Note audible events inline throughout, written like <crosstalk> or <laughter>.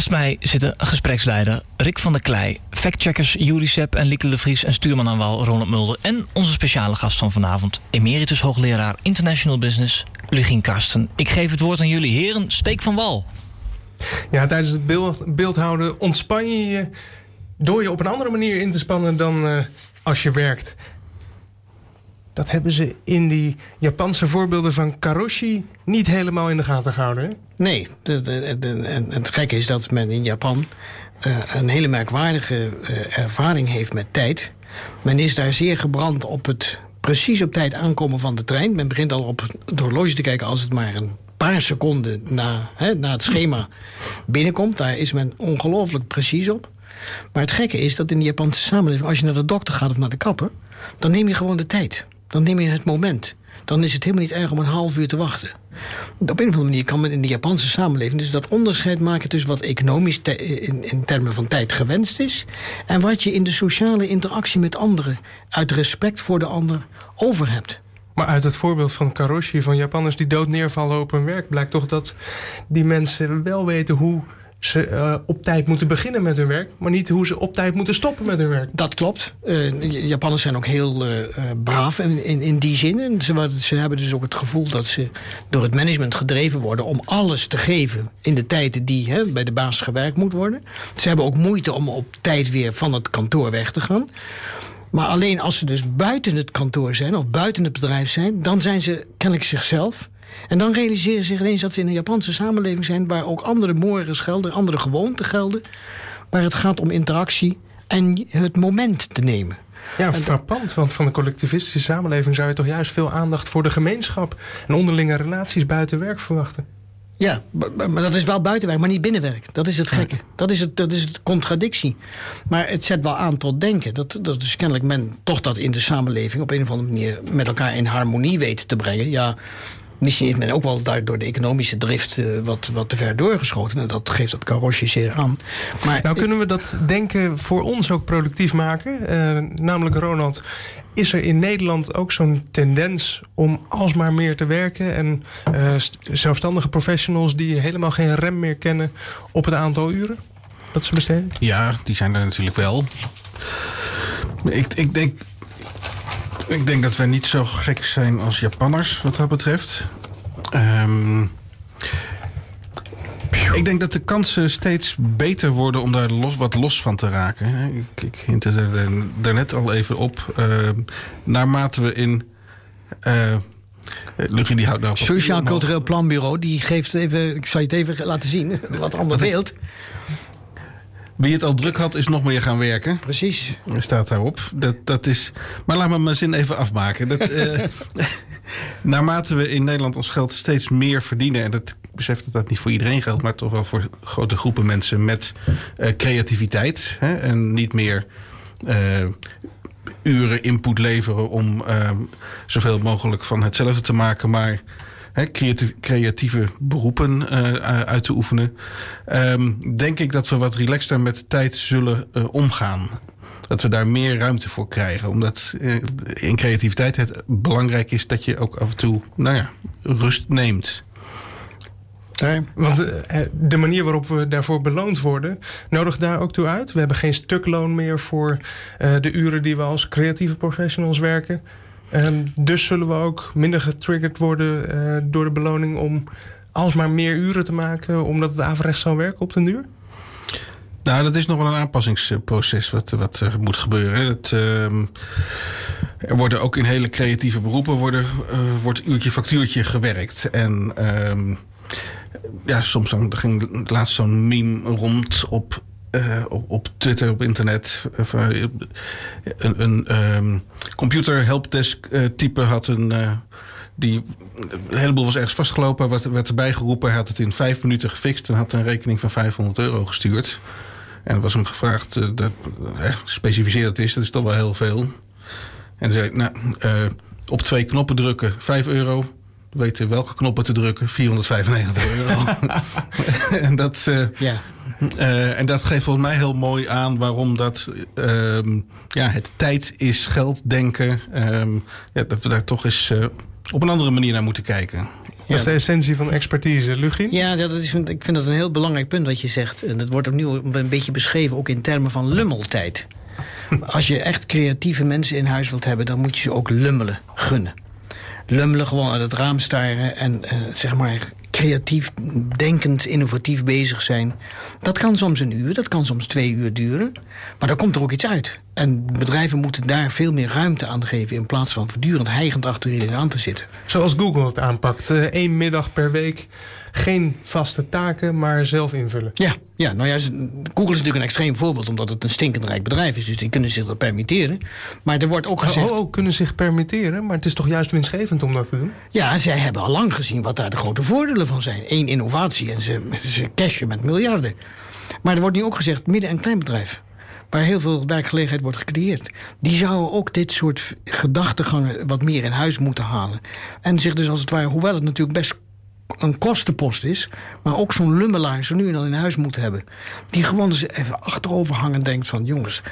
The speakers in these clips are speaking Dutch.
Naast mij zitten gespreksleider Rick van der Klei, factcheckers Juri en Lieke de Vries en stuurman aan wal Ronald Mulder en onze speciale gast van vanavond, emeritus hoogleraar International Business Lugien Karsten. Ik geef het woord aan jullie heren, steek van wal. Ja, tijdens het beeld, beeldhouden ontspan je je door je op een andere manier in te spannen dan uh, als je werkt. Dat hebben ze in die Japanse voorbeelden van Karoshi niet helemaal in de gaten gehouden. Nee, de, het gekke is dat men in Japan uh, een hele merkwaardige uh, ervaring heeft met tijd. Men is daar zeer gebrand op het precies op tijd aankomen van de trein. Men begint al op het te kijken als het maar een paar seconden na, hè, na het schema binnenkomt. Daar is men ongelooflijk precies op. Maar het gekke is dat in de Japanse samenleving, als je naar de dokter gaat of naar de kapper, dan neem je gewoon de tijd. Dan neem je het moment. Dan is het helemaal niet erg om een half uur te wachten. Op een of andere manier kan men in de Japanse samenleving dus dat onderscheid maken tussen wat economisch in, in termen van tijd gewenst is en wat je in de sociale interactie met anderen uit respect voor de ander over hebt. Maar uit het voorbeeld van Karoshi, van Japanners die dood neervallen op hun werk, blijkt toch dat die mensen wel weten hoe ze uh, op tijd moeten beginnen met hun werk, maar niet hoe ze op tijd moeten stoppen met hun werk. Dat klopt. Uh, Japanners zijn ook heel uh, braaf in, in, in, die zin. En ze, ze, hebben dus ook het gevoel dat ze door het management gedreven worden om alles te geven in de tijd die hè, bij de baas gewerkt moet worden. Ze hebben ook moeite om op tijd weer van het kantoor weg te gaan. Maar alleen als ze dus buiten het kantoor zijn of buiten het bedrijf zijn, dan zijn ze kennelijk zichzelf. En dan realiseren ze zich ineens dat ze in een Japanse samenleving zijn waar ook andere mores gelden, andere gewoonten gelden. Waar het gaat om interactie en het moment te nemen. Ja, frappant, want van de collectivistische samenleving zou je toch juist veel aandacht voor de gemeenschap en onderlinge relaties buiten werk verwachten. Ja, maar dat is wel buitenwerk, maar niet binnenwerk. Dat is het gekke. Dat is het, dat is het contradictie. Maar het zet wel aan tot denken. Dat, dat is kennelijk men toch dat in de samenleving op een of andere manier met elkaar in harmonie weet te brengen. Ja, Misschien heeft men ook wel door de economische drift uh, wat, wat te ver doorgeschoten. En dat geeft dat karosje zeer aan. Maar nou, kunnen we dat denken voor ons ook productief maken? Uh, namelijk, Ronald, is er in Nederland ook zo'n tendens om alsmaar meer te werken? En uh, zelfstandige professionals die helemaal geen rem meer kennen op het aantal uren dat ze besteden? Ja, die zijn er natuurlijk wel. Ik, ik denk ik denk dat wij niet zo gek zijn als Japanners wat dat betreft. Um, ik denk dat de kansen steeds beter worden om daar los, wat los van te raken. Ik, ik hint er daarnet al even op. Uh, naarmate we in. Uh, Lugin die houdt nou Sociaal Cultureel Planbureau, die geeft even, ik zal je het even laten zien, <laughs> wat ander beeld. Wie het al druk had, is nog meer gaan werken. Precies. Staat daarop. Dat, dat is, maar laat me mijn zin even afmaken. Dat, uh, <laughs> naarmate we in Nederland ons geld steeds meer verdienen... en dat, ik besef dat dat niet voor iedereen geldt... maar toch wel voor grote groepen mensen met uh, creativiteit... Hè, en niet meer... Uh, uren input leveren om zoveel mogelijk van hetzelfde te maken, maar creatieve, creatieve beroepen uh, uit te oefenen. Um, denk ik dat we wat relaxter met de tijd zullen uh, omgaan. Dat we daar meer ruimte voor krijgen. Omdat uh, in creativiteit het belangrijk is dat je ook af en toe nou ja, rust neemt. Nee. Want de manier waarop we daarvoor beloond worden, nodigt daar ook toe uit. We hebben geen stukloon meer voor de uren die we als creatieve professionals werken. En dus zullen we ook minder getriggerd worden uh, door de beloning om alsmaar meer uren te maken, omdat het averechts zal werken op den duur? Nou, dat is nog wel een aanpassingsproces wat, wat er moet gebeuren. Het, uh, er worden ook in hele creatieve beroepen worden, uh, wordt uurtje factuurtje gewerkt. En uh, ja, soms dan ging laatst zo'n meme rond op uh, op, Twitter, op internet. Uh, een een um, computer helpdesk uh, type had een. die, een heleboel was ergens vastgelopen, werd, werd erbij geroepen. Hij had het in vijf minuten gefixt en had een rekening van 500 euro gestuurd. En was hem gevraagd, dat, specificeer dat is, dat is toch wel heel veel. En zei, nou, op twee knoppen drukken, 5 euro weten welke knoppen te drukken. 495 euro. <laughs> <laughs> en, dat, uh, ja. uh, en dat geeft volgens mij heel mooi aan waarom dat uh, ja, het tijd is geld denken. Ehm, ja, dat we daar toch eens eh, op een andere manier naar moeten kijken. Dat is de essentie van expertise. Lugin? Ja, dat is, ik vind dat een heel belangrijk punt wat je zegt. En dat wordt ook nu een beetje beschreven, ook in termen van lummeltijd. <laughs> Als je echt creatieve mensen in huis wilt hebben, dan moet je ze ook lummelen gunnen. Lummelen, gewoon uit het raam staren en uh, zeg maar creatief, denkend, innovatief bezig zijn. Dat kan soms een uur, dat kan soms twee uur duren. Maar dan komt er ook iets uit. En bedrijven moeten daar veel meer ruimte aan geven... in plaats van voortdurend hijgend achter iedereen aan te zitten. Zoals Google het aanpakt. Eén middag per week geen vaste taken, maar zelf invullen. Ja, ja nou ja, Google is natuurlijk een extreem voorbeeld... omdat het een stinkend rijk bedrijf is. Dus die kunnen zich dat permitteren. Maar er wordt ook gezegd... Oh, oh, kunnen zich permitteren? Maar het is toch juist winstgevend om dat te doen? Ja, zij hebben al lang gezien wat daar de grote voordelen van zijn. Eén, innovatie en ze, ze cashen met miljarden. Maar er wordt nu ook gezegd midden- en kleinbedrijf waar heel veel werkgelegenheid wordt gecreëerd. Die zouden ook dit soort gedachtegangen wat meer in huis moeten halen. En zich dus als het ware, hoewel het natuurlijk best een kostenpost is, maar ook zo'n lummelaar zo nu en dan in huis moet hebben. Die gewoon eens even achterover hangen denkt van jongens,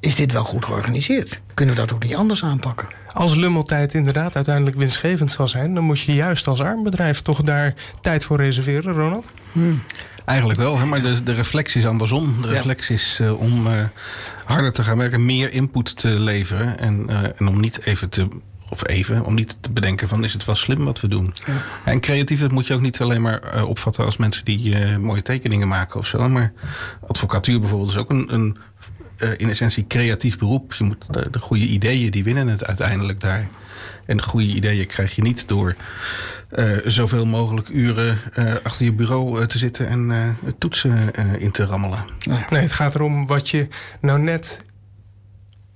is dit wel goed georganiseerd? Kunnen we dat ook niet anders aanpakken? Als lummeltijd inderdaad uiteindelijk winstgevend zal zijn, dan moet je juist als armbedrijf toch daar tijd voor reserveren, Ronald? Hmm. Eigenlijk wel, hè? maar de, de reflectie is andersom. De reflectie is uh, om uh, harder te gaan werken, meer input te leveren en, uh, en om niet even te of even, om niet te bedenken van is het wel slim wat we doen. Ja. En creatief, dat moet je ook niet alleen maar uh, opvatten als mensen die uh, mooie tekeningen maken of zo. Maar advocatuur bijvoorbeeld is ook een, een uh, in essentie creatief beroep. Je moet de, de, goede ideeën, die winnen het uiteindelijk daar. En goede ideeën krijg je niet door zoveel mogelijk uren achter je bureau te zitten en toetsen in te rammelen. Nee, het gaat erom wat je nou net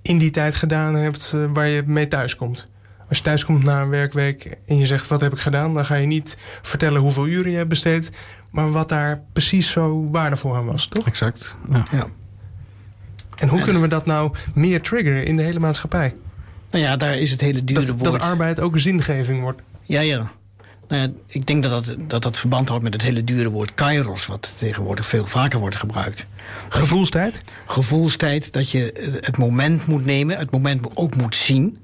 in die tijd gedaan hebt waar je mee thuis komt. Als je thuis komt na een werkweek en je zegt wat heb ik gedaan, dan ga je niet vertellen hoeveel uren je hebt besteed, maar wat daar precies zo waardevol aan was, toch? Exact. Ja. ja. En hoe kunnen we dat nou meer triggeren in de hele maatschappij? Nou ja, daar is het hele dure dat, woord. Dat arbeid ook zingeving wordt. Ja, ja. Nou ja, ik denk dat dat, dat dat verband houdt met het hele dure woord kairos, wat tegenwoordig veel vaker wordt gebruikt. Gevoelstijd? Gevoelstijd, dat je het moment moet nemen, het moment ook moet zien.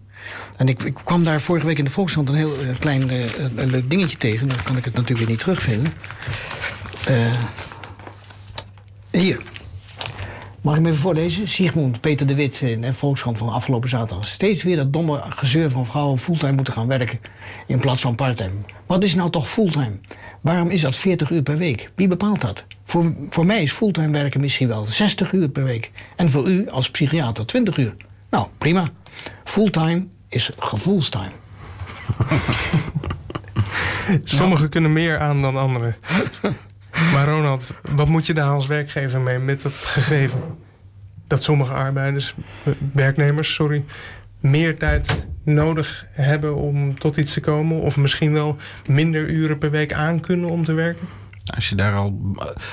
En ik, ik, kwam daar vorige week in de Volkskrant een heel uh, klein uh, een leuk dingetje tegen. Dan kan ik het natuurlijk weer niet terugvinden. Uh, hier. Mag ik me even voorlezen? Sigmund Peter de Wit in de Volkskrant van afgelopen zaterdag. Steeds weer dat domme gezeur van vrouwen fulltime moeten gaan werken in plaats van parttime. Wat is nou toch fulltime? Waarom is dat 40 uur per week? Wie bepaalt dat? Voor, voor mij is fulltime werken misschien wel 60 uur per week. En voor u als psychiater 20 uur. Nou, prima. Fulltime is gevoelstime. Sommigen kunnen meer aan dan anderen. Maar Ronald, wat moet je daar als werkgever mee met dat gegeven? Dat sommige arbeiders, werknemers, sorry, meer tijd nodig hebben om tot iets te komen? Of misschien wel minder uren per week aan kunnen om te werken? Als je, daar al,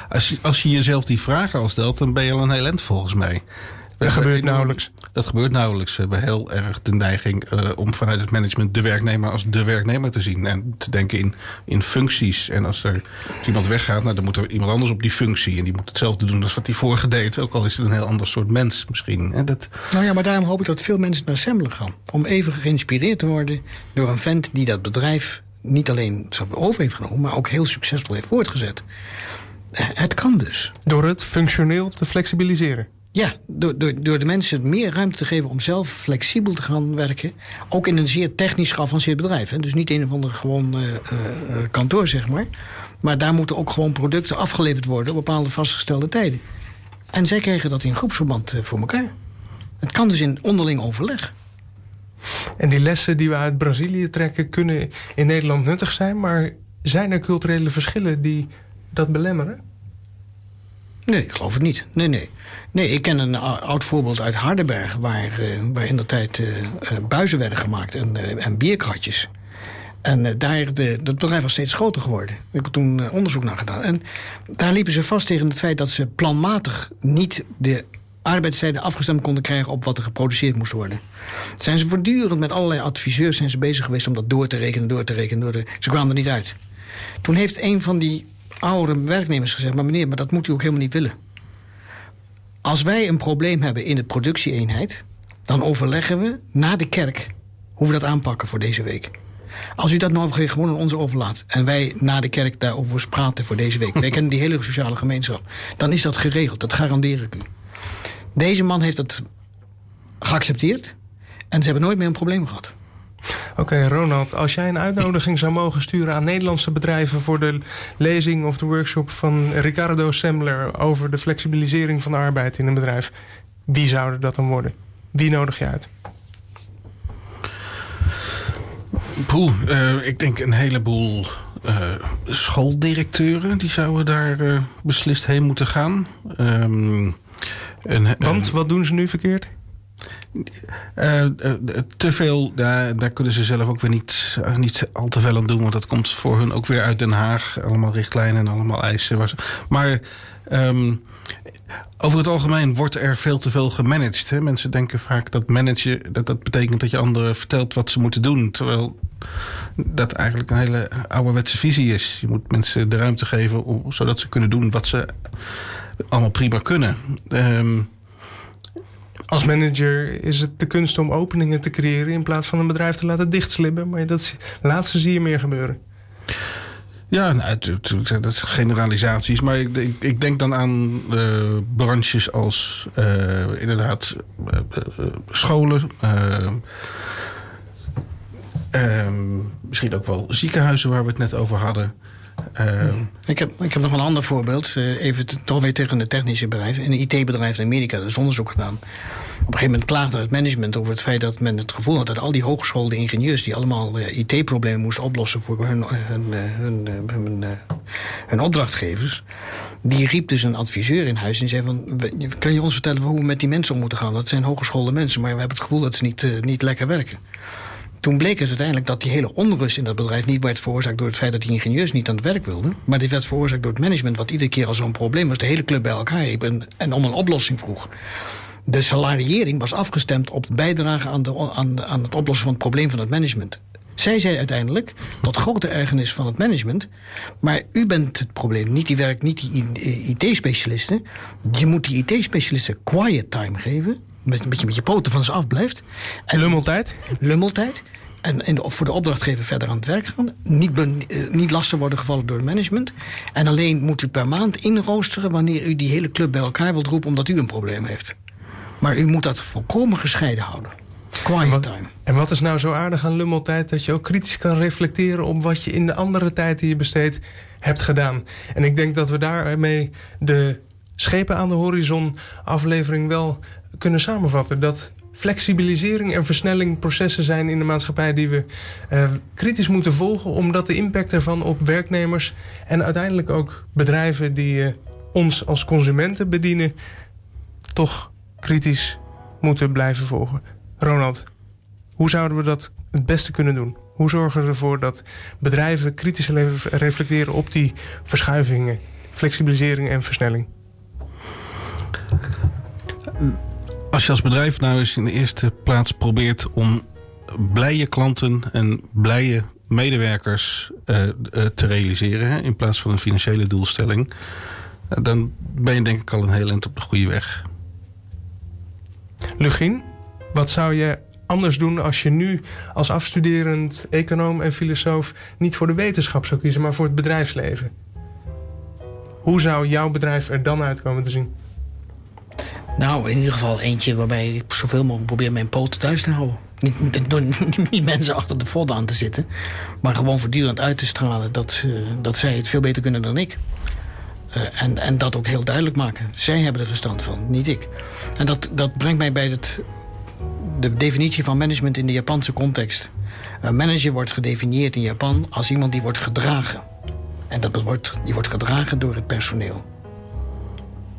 als je, als je jezelf die vragen al stelt, dan ben je al een heel eind volgens mij. Dat gebeurt nauwelijks. Dat gebeurt nauwelijks. We hebben heel erg de neiging uh, om vanuit het management de werknemer als de werknemer te zien. En te denken in, in functies. En als er als iemand weggaat, nou, dan moet er iemand anders op die functie. En die moet hetzelfde doen als wat die vorige deed. Ook al is het een heel ander soort mens misschien. En dat... Nou ja, maar daarom hoop ik dat veel mensen naar Assembler gaan. Om even geïnspireerd te worden door een vent die dat bedrijf niet alleen over heeft genomen, maar ook heel succesvol heeft voortgezet. Het kan dus. Door het functioneel te flexibiliseren. Ja, door, door, door de mensen meer ruimte te geven om zelf flexibel te gaan werken. Ook in een zeer technisch geavanceerd bedrijf. Hè. Dus niet een of ander gewoon uh, uh, kantoor, zeg maar. Maar daar moeten ook gewoon producten afgeleverd worden op bepaalde vastgestelde tijden. En zij krijgen dat in groepsverband voor elkaar. Het kan dus in onderling overleg. En die lessen die we uit Brazilië trekken kunnen in Nederland nuttig zijn, maar zijn er culturele verschillen die dat belemmeren? Nee, ik geloof het niet. Nee, nee. Nee, ik ken een oud voorbeeld uit Hardenberg... waar, uh, waar in de tijd uh, buizen werden gemaakt en, en bierkratjes. En daar, dat bedrijf was steeds groter geworden. Ik heb toen onderzoek naar gedaan. En daar liepen ze vast tegen het feit dat ze planmatig... niet de arbeidstijden afgestemd konden krijgen... op wat er geproduceerd moest worden. Zijn ze voortdurend met allerlei adviseurs zijn ze bezig geweest... om dat door te rekenen, door te rekenen, door te... Ze kwamen er niet uit. Toen heeft een van die oudere werknemers gezegd... maar meneer, maar dat moet u ook helemaal niet willen. Als wij een probleem hebben in de productieeenheid... dan overleggen we na de kerk hoe we dat aanpakken voor deze week. Als u dat nou gewoon aan ons overlaat en wij na de kerk daarover praten voor deze week, wij kennen die hele sociale gemeenschap, dan is dat geregeld. Dat garandeer ik u. Deze man heeft het geaccepteerd en ze hebben nooit meer een probleem gehad. Oké, Ronald, als jij een uitnodiging zou mogen sturen aan Nederlandse bedrijven voor de lezing of de workshop van Ricardo Sembler over de flexibilisering van de arbeid in een bedrijf, wie zouden dat dan worden? Wie nodig je uit? Poeh, uh, ik denk een heleboel uh, schooldirecteuren die zouden daar uh, beslist heen moeten gaan. Um, en, Want wat doen ze nu verkeerd? Uh, uh, te veel, daar, daar kunnen ze zelf ook weer niet, niet al te veel aan doen. Want dat komt voor hun ook weer uit Den Haag. Allemaal richtlijnen en allemaal eisen. Maar um, over het algemeen wordt er veel te veel gemanaged. Hè? Mensen denken vaak dat managen dat, dat betekent dat je anderen vertelt wat ze moeten doen. Terwijl dat eigenlijk een hele ouderwetse visie is. Je moet mensen de ruimte geven zodat ze kunnen doen wat ze allemaal prima kunnen. Um, als manager is het de kunst om openingen te creëren in plaats van een bedrijf te laten dichtslippen. Maar dat laatste zie je meer gebeuren. Ja, nou, dat zijn generalisaties. Maar ik, ik, ik denk dan aan uh, branches als uh, inderdaad uh, scholen. misschien ook wel ziekenhuizen waar we het net over hadden. Uh, ik, heb, ik heb nog een ander voorbeeld. Uh, even toch weer tegen de technische bedrijven. In een IT-bedrijf in Amerika, dat is onderzoek gedaan. Op een gegeven moment klaagde het management over het feit dat men het gevoel had dat al die hogeschoolde ingenieurs die allemaal uh, IT-problemen moesten oplossen voor hun, hun, hun, hun, hun, opdrachtgevers. Die riep dus een adviseur in huis en zei van... kan je ons vertellen hoe we met die mensen om moeten gaan? Dat zijn hogeschoolde mensen, maar we hebben het gevoel dat ze niet, niet lekker werken. Toen bleek het uiteindelijk dat die hele onrust in dat bedrijf niet werd veroorzaakt door het feit dat die ingenieurs niet aan het werk wilden. Maar die werd veroorzaakt door het management, wat iedere keer als zo'n probleem was, de hele club bij elkaar riep en, en om een oplossing vroeg. De salariering was afgestemd op de bijdrage aan, de, aan, aan het oplossen van het probleem van het management. Zij zei uiteindelijk, tot grote ergernis van het management... maar u bent het probleem, niet die werk, niet die IT-specialisten. Je moet die IT-specialisten quiet time geven... Met, met, je, met je poten van ze afblijft. En lummeltijd? Lummeltijd. En, en voor de opdrachtgever verder aan het werk gaan. Niet, eh, niet lastig worden gevallen door het management. En alleen moet u per maand inroosteren wanneer u die hele club bij elkaar wilt roepen omdat u een probleem heeft. Maar u moet dat volkomen gescheiden houden. Quiet en wat, time. En wat is nou zo aardig aan lummeltijd? Dat je ook kritisch kan reflecteren op wat je in de andere tijd die je besteedt hebt gedaan. En ik denk dat we daarmee de schepen aan de horizon aflevering wel kunnen samenvatten. Dat flexibilisering en versnelling processen zijn in de maatschappij die we uh, kritisch moeten volgen, omdat de impact ervan op werknemers en uiteindelijk ook bedrijven die uh, ons als consumenten bedienen, toch kritisch moeten blijven volgen. Ronald, hoe zouden we dat het beste kunnen doen? Hoe zorgen we ervoor dat bedrijven kritisch reflecteren op die verschuivingen, flexibilisering en versnelling? Als je als bedrijf nou eens in de eerste plaats probeert om blije klanten en blije medewerkers uh, uh, te realiseren, hè, in plaats van een financiële doelstelling, uh, dan ben je denk ik al een heel eind op de goede weg. Lugin, wat zou je anders doen als je nu als afstuderend econoom en filosoof niet voor de wetenschap zou kiezen, maar voor het bedrijfsleven? Hoe zou jouw bedrijf er dan uitkomen te zien? Nou, in ieder geval eentje waarbij ik zoveel mogelijk probeer mijn poten thuis te houden. Niet, door niet mensen achter de vodden aan te zitten, maar gewoon voortdurend uit te stralen dat, uh, dat zij het veel beter kunnen dan ik. Uh, en, en dat ook heel duidelijk maken. Zij hebben er verstand van, niet ik. En dat, dat brengt mij bij het, de definitie van management in de Japanse context. Een manager wordt gedefinieerd in Japan als iemand die wordt gedragen. En dat wordt, die wordt gedragen door het personeel.